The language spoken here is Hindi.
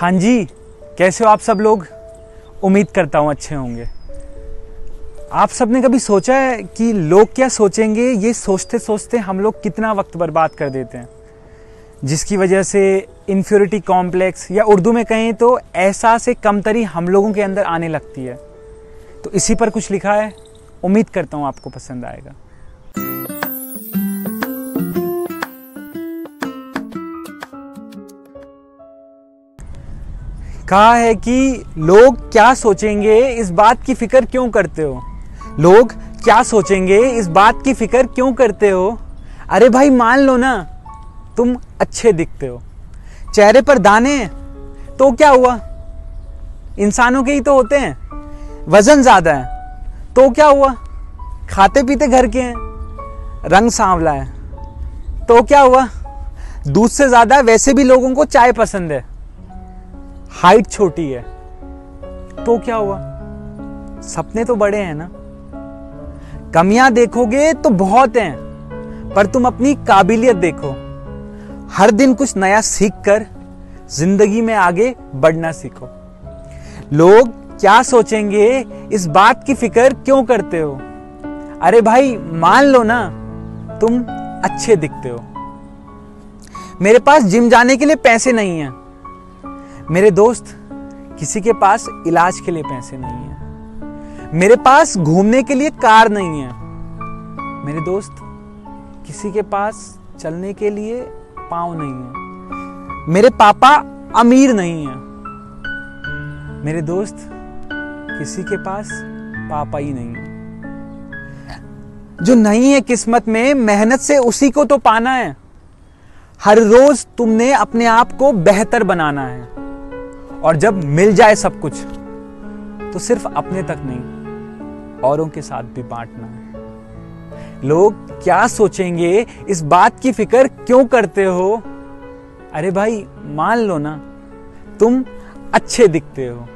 हाँ जी, कैसे हो आप सब लोग? उम्मीद करता हूँ अच्छे होंगे। आप सबने कभी सोचा है कि लोग क्या सोचेंगे? ये सोचते सोचते हम लोग कितना वक्त बर्बाद कर देते हैं। जिसकी वजह से इन्फ्योरिटी कॉम्प्लेक्स या उर्दू में कहें तो एहसास कमतरी हम लोगों के अंदर आने लगती है। तो इसी पर कुछ लिखा है। उम्मीद करता हूँ आपको पसंद आएगा। कहा है कि लोग क्या सोचेंगे इस बात की फ़िक्र क्यों करते हो? लोग क्या सोचेंगे इस बात की फ़िक्र क्यों करते हो? अरे भाई मान लो ना, तुम अच्छे दिखते हो। चेहरे पर दाने तो क्या हुआ? इंसानों के ही तो होते हैं, वज़न ज़्यादा है तो क्या हुआ? खाते पीते घर के हैं, रंग सांवला है तो क्या हुआ? दूध से ज़्यादा वैसे भी लोगों को चाय पसंद है। हाइट छोटी है। तो क्या हुआ? सपने तो बड़े हैं ना। कमियाँ देखोगे तो बहुत हैं, पर तुम अपनी काबिलियत देखो। हर दिन कुछ नया सीख कर ज़िंदगी में आगे बढ़ना सीखो। लोग क्या सोचेंगे, इस बात की फ़िक्र क्यों करते हो? अरे भाई, मान लो ना, तुम अच्छे दिखते हो। मेरे पास जिम जाने के लिए पैसे नहीं हैं। मेरे दोस्त किसी के पास इलाज के लिए पैसे नहीं है। मेरे पास घूमने के लिए कार नहीं है। मेरे दोस्त किसी के पास चलने के लिए पाँव नहीं है। मेरे पापा अमीर नहीं है। मेरे दोस्त किसी के पास पापा ही नहीं है। जो नहीं है किस्मत में, मेहनत से उसी को तो पाना है। हर रोज तुमने अपने आप को बेहतर बनाना है। और जब मिल जाए सब कुछ तो सिर्फ़ अपने तक नहीं, औरों के साथ भी बांटना है। लोग क्या सोचेंगे, इस बात की फ़िक्र क्यों करते हो? अरे भाई, मान लो ना, तुम अच्छे दिखते हो।